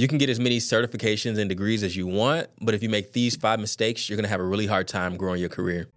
You can get as many certifications and degrees as you want, but if you make these five mistakes, you're gonna have a really hard time growing your career.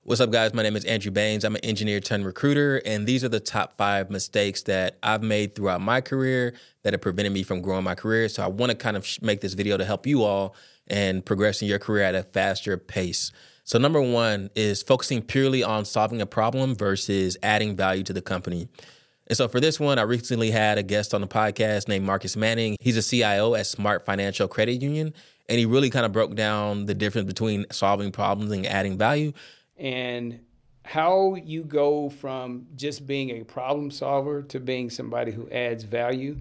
What's up, guys? My name is Andrew Baines. I'm an engineer turned recruiter, and these are the top five mistakes that I've made throughout my career that have prevented me from growing my career. So I want to kind of make this video to help you all and progressing your career at a faster pace. So number one is focusing purely on solving a problem versus adding value to the company. And so for this one, I recently had a guest on the podcast named Marcus Manning. He's a CIO at Smart Financial Credit Union, and he really kind of broke down the difference between solving problems and adding value and how you go from just being a problem solver to being somebody who adds value.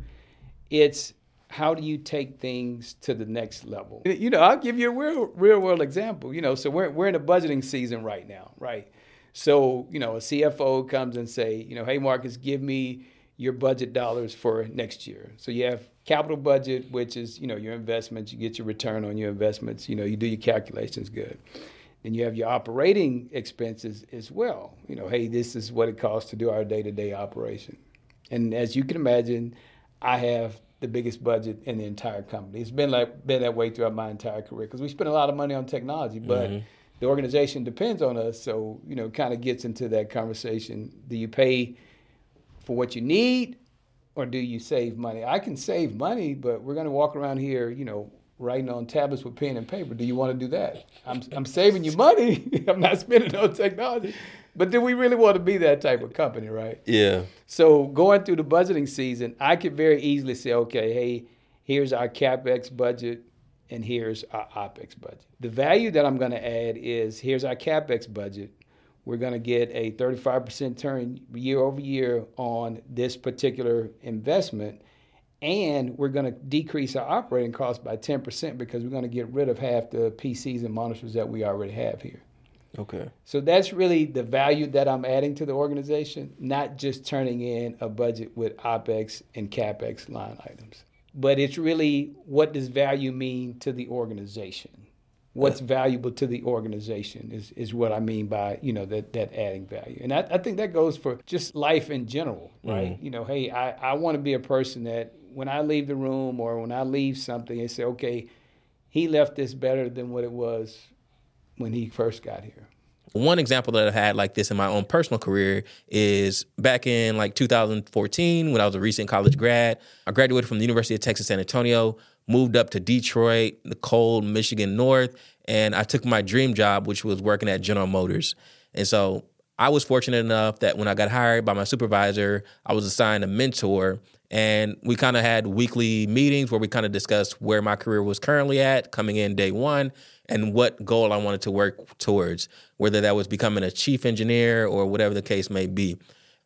It's how do you take things to the next level? You know, I'll give you a real, real world example. You know, so we're, we're in a budgeting season right now, right? So, you know, a CFO comes and say, you know, hey, Marcus, give me your budget dollars for next year. So you have capital budget, which is, you know, your investments, you get your return on your investments, you know, you do your calculations good. Then you have your operating expenses as well. You know, hey, this is what it costs to do our day to day operation. And as you can imagine, I have the biggest budget in the entire company. It's been like been that way throughout my entire career because we spend a lot of money on technology, but mm-hmm. the organization depends on us. So you know, kind of gets into that conversation. Do you pay for what you need, or do you save money? I can save money, but we're going to walk around here, you know, writing on tablets with pen and paper. Do you want to do that? I'm, I'm saving you money. I'm not spending on technology. But do we really want to be that type of company, right? Yeah. So going through the budgeting season, I could very easily say, okay, hey, here's our capex budget and here's our opex budget. The value that I'm going to add is here's our capex budget. We're going to get a 35% turn year over year on this particular investment and we're going to decrease our operating costs by 10% because we're going to get rid of half the PCs and monitors that we already have here. Okay. So that's really the value that I'm adding to the organization, not just turning in a budget with OPEX and CAPEX line items. But it's really what does value mean to the organization? What's valuable to the organization is, is what I mean by, you know, that, that adding value. And I, I think that goes for just life in general, right? Mm-hmm. You know, hey, I, I want to be a person that when I leave the room or when I leave something, they say, okay, he left this better than what it was when he first got here. One example that I've had like this in my own personal career is back in like 2014 when I was a recent college grad. I graduated from the University of Texas San Antonio, moved up to Detroit, the cold Michigan North, and I took my dream job, which was working at General Motors. And so I was fortunate enough that when I got hired by my supervisor, I was assigned a mentor and we kind of had weekly meetings where we kind of discussed where my career was currently at coming in day one and what goal I wanted to work towards, whether that was becoming a chief engineer or whatever the case may be.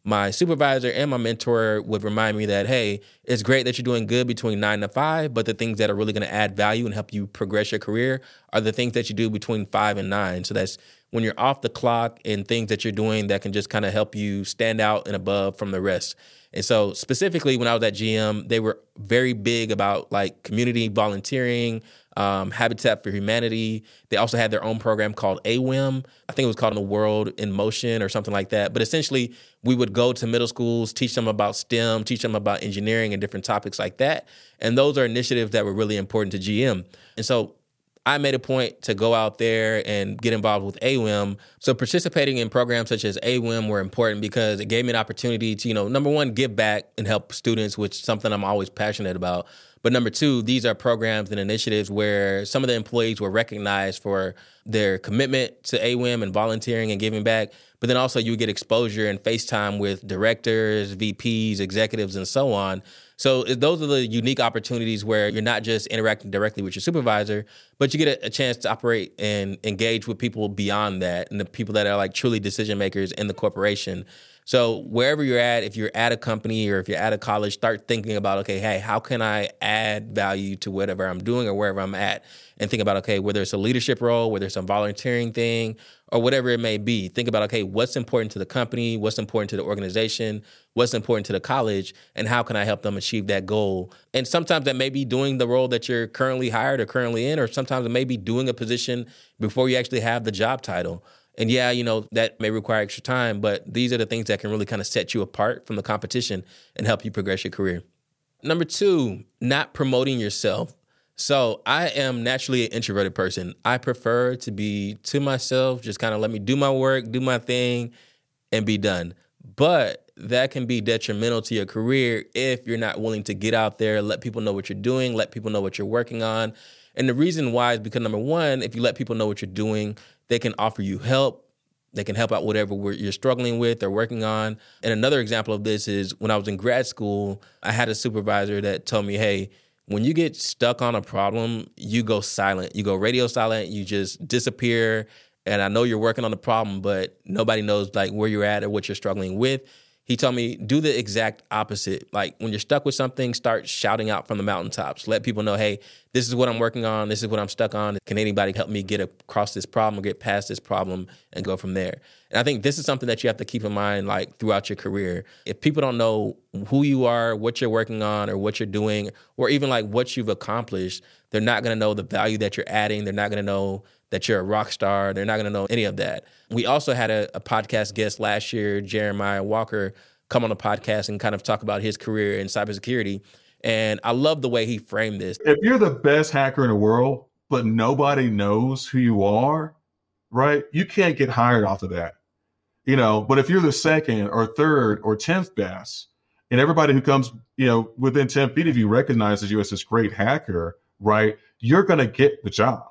My supervisor and my mentor would remind me that, hey, it's great that you're doing good between nine to five, but the things that are really going to add value and help you progress your career are the things that you do between five and nine. So that's when you're off the clock and things that you're doing that can just kind of help you stand out and above from the rest. And so specifically when I was at GM, they were very big about like community volunteering, um, Habitat for Humanity. They also had their own program called AWIM. I think it was called The World in Motion or something like that. But essentially, we would go to middle schools, teach them about STEM, teach them about engineering and different topics like that. And those are initiatives that were really important to GM. And so I made a point to go out there and get involved with AWIM. So participating in programs such as AWIM were important because it gave me an opportunity to, you know, number one, give back and help students, which is something I'm always passionate about. But number two, these are programs and initiatives where some of the employees were recognized for their commitment to AWIM and volunteering and giving back. But then also you get exposure and FaceTime with directors, VPs, executives, and so on so those are the unique opportunities where you're not just interacting directly with your supervisor, but you get a, a, chance to operate and engage with people beyond that and the people that are like truly decision makers in the corporation. So wherever you're at, if you're at a company or if you're at a college, start thinking about okay, hey, how can I add value to whatever I'm doing or wherever I'm at, and think about okay, whether it's a leadership role, whether it's a volunteering thing, or whatever it may be. Think about okay, what's important to the company, what's important to the organization, what's important to the college, and how can I help them achieve that goal. And sometimes that may be doing the role that you're currently hired or currently in, or sometimes it may be doing a position before you actually have the job title. And yeah, you know, that may require extra time, but these are the things that can really kind of set you apart from the competition and help you progress your career. Number two, not promoting yourself. So I am naturally an introverted person. I prefer to be to myself, just kind of let me do my work, do my thing, and be done. But that can be detrimental to your career if you're not willing to get out there, let people know what you're doing, let people know what you're working on. And the reason why is because number one, if you let people know what you're doing, they can offer you help. They can help out whatever you're struggling with or working on. And another example of this is when I was in grad school, I had a supervisor that told me, hey, when you get stuck on a problem, you go silent. You go radio silent, you just disappear. And I know you're working on the problem, but nobody knows like where you're at or what you're struggling with he told me do the exact opposite. Like when you're stuck with something start shouting out from the mountaintops. Let people know hey this is what i'm working on. This is what i'm stuck on. Can anybody help me get across this problem or get past this problem and go from there? And i think this is something that you have to keep in mind like throughout your career. If people don't know who you are what you're working on or what you're doing or even like what you've accomplished they're not going to know the value that you're adding. They're not going to know that you're a rock star. They're not going to know any of that. We also had a, a, podcast guest last year, Jeremiah Walker, come on the podcast and kind of talk about his career in cybersecurity. And I love the way he framed this. If you're the best hacker in the world, but nobody knows who you are, right? You can't get hired off of that. You know, but if you're the second or third or 10th best, and everybody who comes, you know, within 10 feet of you recognizes you as this great hacker, right? You're going to get the job.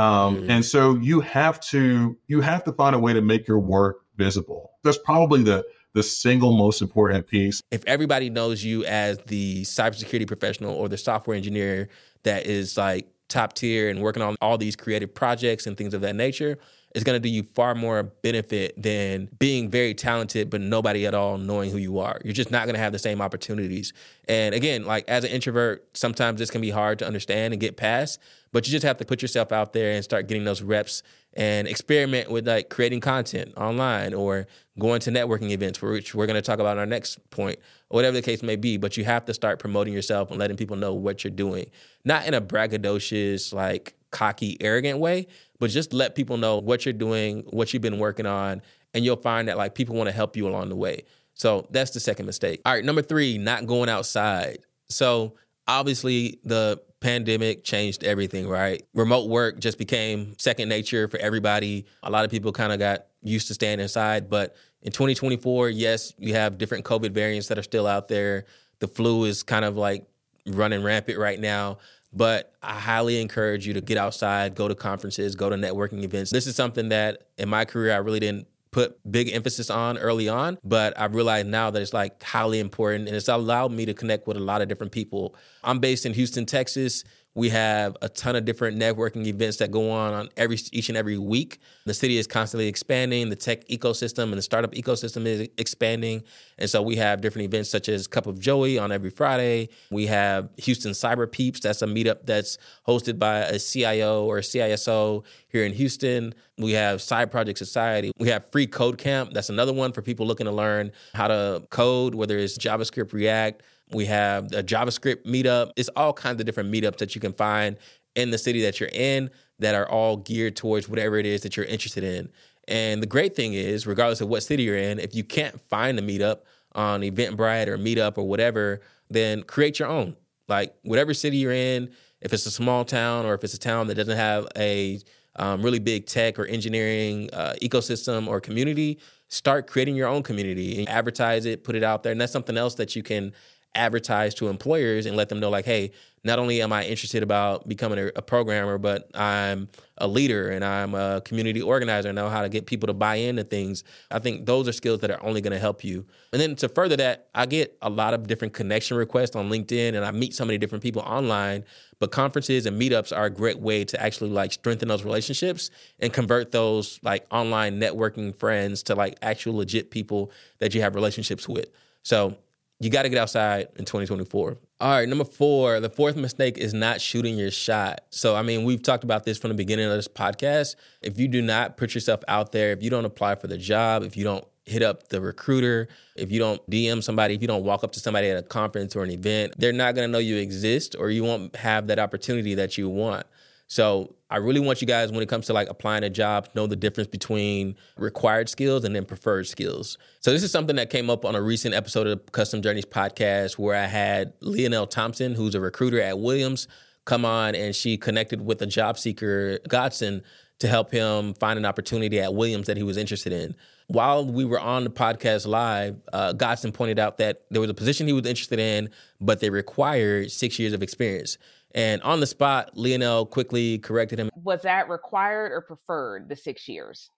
Um, mm-hmm. And so you have to you have to find a way to make your work visible. That's probably the the single most important piece. If everybody knows you as the cybersecurity professional or the software engineer that is like top tier and working on all these creative projects and things of that nature, is going to do you far more benefit than being very talented but nobody at all knowing who you are. You're just not going to have the same opportunities. And again, like as an introvert, sometimes this can be hard to understand and get past, but you just have to put yourself out there and start getting those reps and experiment with like creating content online or going to networking events, which we're going to talk about in our next point, or whatever the case may be. But you have to start promoting yourself and letting people know what you're doing, not in a braggadocious, like cocky, arrogant way, but just let people know what you're doing, what you've been working on, and you'll find that like people want to help you along the way. So that's the second mistake. All right, number three, not going outside. So obviously the pandemic changed everything, right? Remote work just became second nature for everybody. A lot of people kind of got used to staying inside, but in 2024, yes, you have different COVID variants that are still out there. The flu is kind of like running rampant right now. But I highly encourage you to get outside, go to conferences, go to networking events. This is something that in my career I really didn't put big emphasis on early on, but I've realized now that it's like highly important and it's allowed me to connect with a lot of different people. I'm based in Houston, Texas. We have a ton of different networking events that go on on every each and every week. The city is constantly expanding. The tech ecosystem and the startup ecosystem is expanding, and so we have different events such as Cup of Joey on every Friday. We have Houston Cyber Peeps. That's a meetup that's hosted by a CIO or a CISO here in Houston. We have Side Project Society. We have Free Code Camp. That's another one for people looking to learn how to code, whether it's JavaScript, React we have a JavaScript meetup. It's all kinds of different meetups that you can find in the city that you're in that are all geared towards whatever it is that you're interested in. And the great thing is, regardless of what city you're in, if you can't find a meetup on Eventbrite or Meetup or whatever, then create your own. Like whatever city you're in, if it's a small town or if it's a town that doesn't have a um, really big tech or engineering uh, ecosystem or community, start creating your own community and advertise it, put it out there. And that's something else that you can advertise to employers and let them know like, hey, not only am I interested about becoming a, a, programmer, but I'm a leader and I'm a community organizer. Know how to get people to buy into things. I think those are skills that are only going to help you. And then to further that, I get a lot of different connection requests on LinkedIn and I meet so many different people online. But conferences and meetups are a great way to actually like strengthen those relationships and convert those like online networking friends to like actual legit people that you have relationships with. So you got to get outside in 2024. All right, number four, the fourth mistake is not shooting your shot. So, I mean, we've talked about this from the beginning of this podcast. If you do not put yourself out there, if you don't apply for the job, if you don't hit up the recruiter, if you don't DM somebody, if you don't walk up to somebody at a conference or an event, they're not going to know you exist or you won't have that opportunity that you want. So I really want you guys, when it comes to like applying a job, know the difference between required skills and then preferred skills. So this is something that came up on a recent episode of Custom Journeys podcast where I had Leonel Thompson, who's a recruiter at Williams, come on and she connected with a job seeker, Godson, to help him find an opportunity at Williams that he was interested in. While we were on the podcast live, uh, Godson pointed out that there was a position he was interested in, but they required six years of experience. And on the spot, Leonelle quickly corrected him. Was that required or preferred, the six years?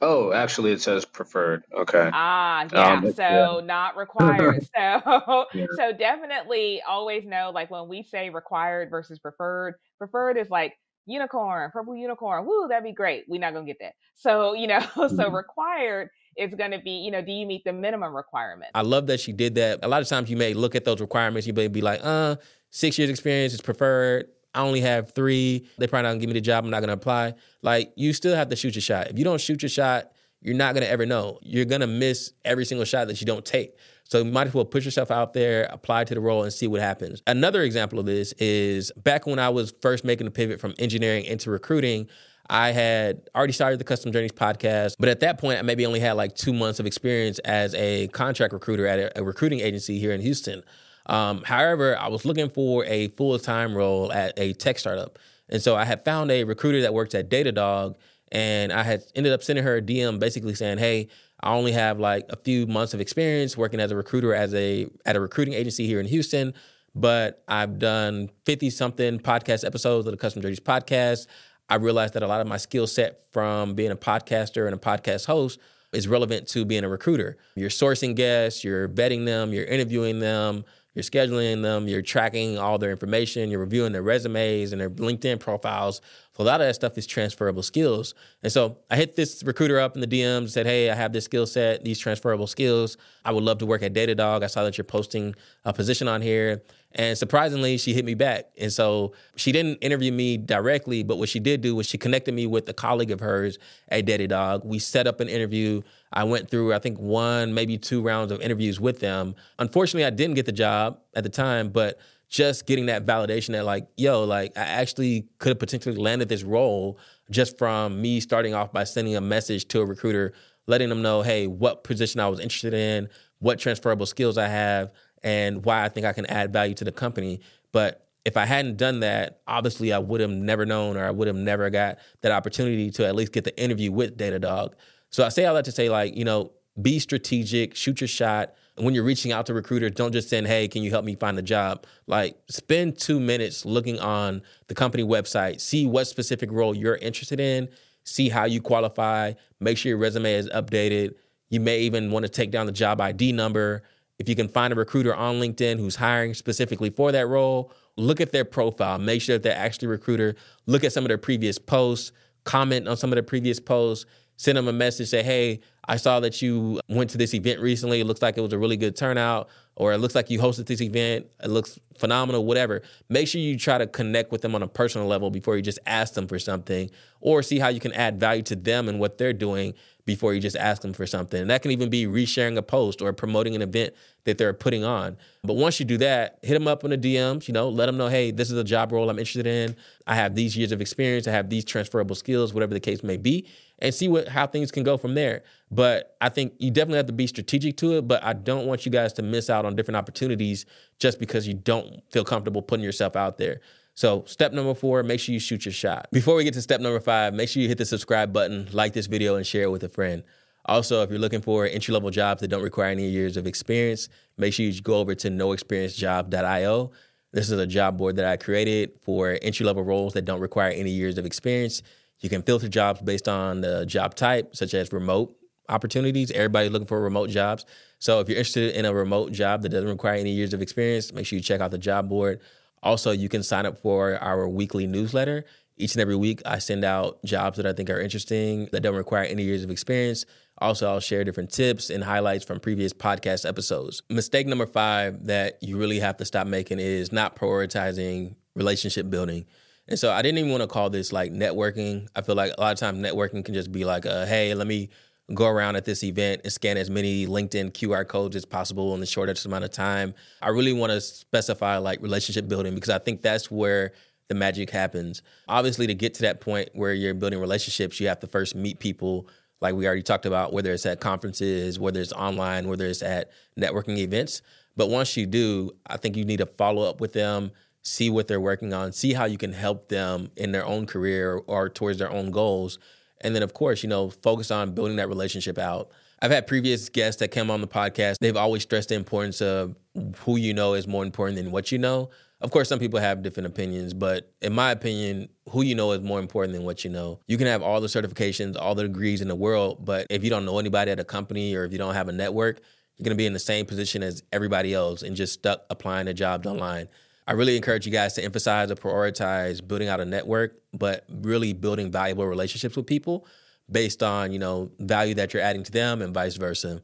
Oh, actually, it says preferred. Okay. Ah, yeah. Um, so yeah. not required. so, yeah. so definitely always know, like when we say required versus preferred, preferred is like unicorn, purple unicorn. Woo, that'd be great. We're not gonna get that. So, you know, mm-hmm. so required is going to be, you know, do you meet the minimum requirement? I love that she did that. A lot of times you may look at those requirements, you may be like, uh, six years experience is preferred. I only have three. They probably not gonna give me the job. I'm not gonna apply. Like you still have to shoot your shot. If you don't shoot your shot, you're not gonna ever know. You're gonna miss every single shot that you don't take. So you might as well put yourself out there, apply to the role, and see what happens. Another example of this is back when I was first making the pivot from engineering into recruiting. I had already started the Custom Journeys podcast, but at that point, I maybe only had like two months of experience as a contract recruiter at a, a recruiting agency here in Houston. Um, however, I was looking for a full time role at a tech startup. And so I had found a recruiter that works at Datadog, and I had ended up sending her a DM basically saying, Hey, I only have like a few months of experience working as a recruiter as a at a recruiting agency here in Houston, but I've done 50 something podcast episodes of the Custom Journeys podcast. I realized that a lot of my skill set from being a podcaster and a podcast host is relevant to being a recruiter. You're sourcing guests, you're vetting them, you're interviewing them, you're scheduling them, you're tracking all their information, you're reviewing their resumes and their LinkedIn profiles. So a lot of that stuff is transferable skills. And so I hit this recruiter up in the DMs, said, Hey, I have this skill set, these transferable skills. I would love to work at Datadog. I saw that you're posting a position on here. And surprisingly, she hit me back. And so she didn't interview me directly, but what she did do was she connected me with a colleague of hers at Datadog. We set up an interview. I went through, I think, one, maybe two rounds of interviews with them. Unfortunately, I didn't get the job at the time, but just getting that validation that, like, yo, like, I actually could have potentially landed this role just from me starting off by sending a message to a recruiter, letting them know, hey, what position I was interested in, what transferable skills I have and why I think I can add value to the company. But if I hadn't done that, obviously I would have never known or I would have never got that opportunity to at least get the interview with Datadog. So I say all that to say, like, you know, be strategic, shoot your shot. When you're reaching out to recruiters, don't just send, hey, can you help me find a job? Like, spend two minutes looking on the company website, see what specific role you're interested in, see how you qualify, make sure your resume is updated. You may even want to take down the job ID number if you can find a recruiter on LinkedIn who's hiring specifically for that role, look at their profile. Make sure that they're actually a recruiter. Look at some of their previous posts, comment on some of their previous posts, send them a message, say, hey, I saw that you went to this event recently. It looks like it was a really good turnout, or it looks like you hosted this event. It looks phenomenal, whatever. Make sure you try to connect with them on a personal level before you just ask them for something, or see how you can add value to them and what they're doing before you just ask them for something. And that can even be resharing a post or promoting an event that they're putting on. But once you do that, hit them up in the DMs, you know, let them know, hey, this is a job role I'm interested in. I have these years of experience, I have these transferable skills, whatever the case may be, and see what how things can go from there. But I think you definitely have to be strategic to it, but I don't want you guys to miss out on different opportunities just because you don't feel comfortable putting yourself out there. So, step number four, make sure you shoot your shot. Before we get to step number five, make sure you hit the subscribe button, like this video, and share it with a friend. Also, if you're looking for entry level jobs that don't require any years of experience, make sure you go over to noexperiencejob.io. This is a job board that I created for entry level roles that don't require any years of experience. You can filter jobs based on the job type, such as remote opportunities. Everybody's looking for remote jobs. So if you're interested in a remote job that doesn't require any years of experience, make sure you check out the job board. Also, you can sign up for our weekly newsletter. Each and every week, I send out jobs that I think are interesting that don't require any years of experience. Also, I'll share different tips and highlights from previous podcast episodes. Mistake number five that you really have to stop making is not prioritizing relationship building. And so I didn't even want to call this like networking. I feel like a lot of times networking can just be like, uh, hey, let me go around at this event and scan as many LinkedIn QR codes as possible in the shortest amount of time. I really want to specify like relationship building because I think that's where the magic happens. Obviously, to get to that point where you're building relationships, you have to first meet people, like we already talked about, whether it's at conferences, whether it's online, whether it's at networking events. But once you do, I think you need to follow up with them, see what they're working on, see how you can help them in their own career or towards their own goals. And then, of course, you know, focus on building that relationship out. I've had previous guests that came on the podcast. They've always stressed the importance of who you know is more important than what you know. Of course, some people have different opinions, but in my opinion, who you know is more important than what you know. You can have all the certifications, all the degrees in the world, but if you don't know anybody at a company or if you don't have a network, you're going to be in the same position as everybody else and just stuck applying to jobs online. I really encourage you guys to emphasize or prioritize building out a network, but really building valuable relationships with people based on, you know, value that you're adding to them and vice versa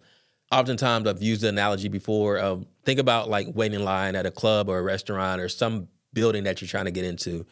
oftentimes I've used the analogy before of think about like waiting in line at a club or a restaurant or some building that you're trying to get into.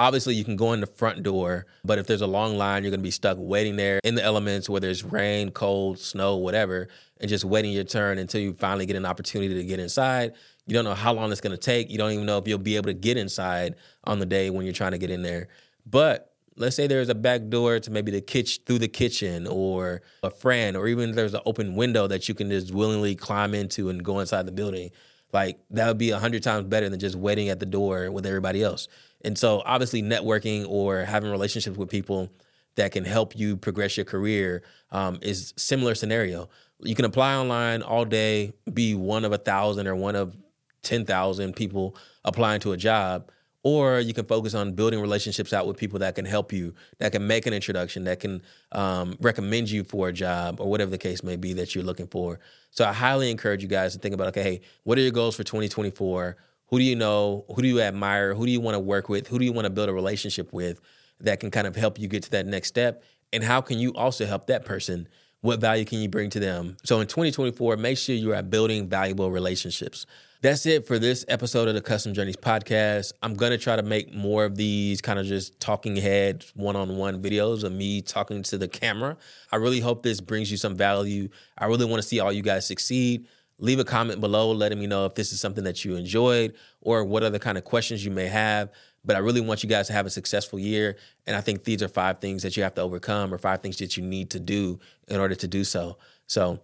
Obviously, you can go in the front door, but if there's a long line, you're going to be stuck waiting there in the elements, whether it's rain, cold, snow, whatever, and just waiting your turn until you finally get an opportunity to get inside. You don't know how long it's going to take. You don't even know if you'll be able to get inside on the day when you're trying to get in there. But let's say there's a back door to maybe the kitchen through the kitchen or a friend or even there's an open window that you can just willingly climb into and go inside the building like that would be a hundred times better than just waiting at the door with everybody else and so obviously networking or having relationships with people that can help you progress your career um, is similar scenario you can apply online all day be one of a thousand or one of 10,000 people applying to a job or you can focus on building relationships out with people that can help you, that can make an introduction, that can um, recommend you for a job or whatever the case may be that you're looking for. So I highly encourage you guys to think about, okay, hey, what are your goals for 2024? Who do you know? Who do you admire? Who do you want to work with? Who do you want to build a relationship with that can kind of help you get to that next step? And how can you also help that person? What value can you bring to them? So in 2024, make sure you are building valuable relationships. That's it for this episode of the Custom Journeys podcast. I'm going to try to make more of these kind of just talking head one on one videos of me talking to the camera. I really hope this brings you some value. I really want to see all you guys succeed. Leave a comment below letting me know if this is something that you enjoyed or what other kind of questions you may have. But I really want you guys to have a successful year. And I think these are five things that you have to overcome or five things that you need to do in order to do so. So,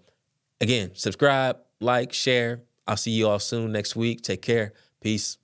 again, subscribe, like, share I'll see you all soon next week. Take care. Peace.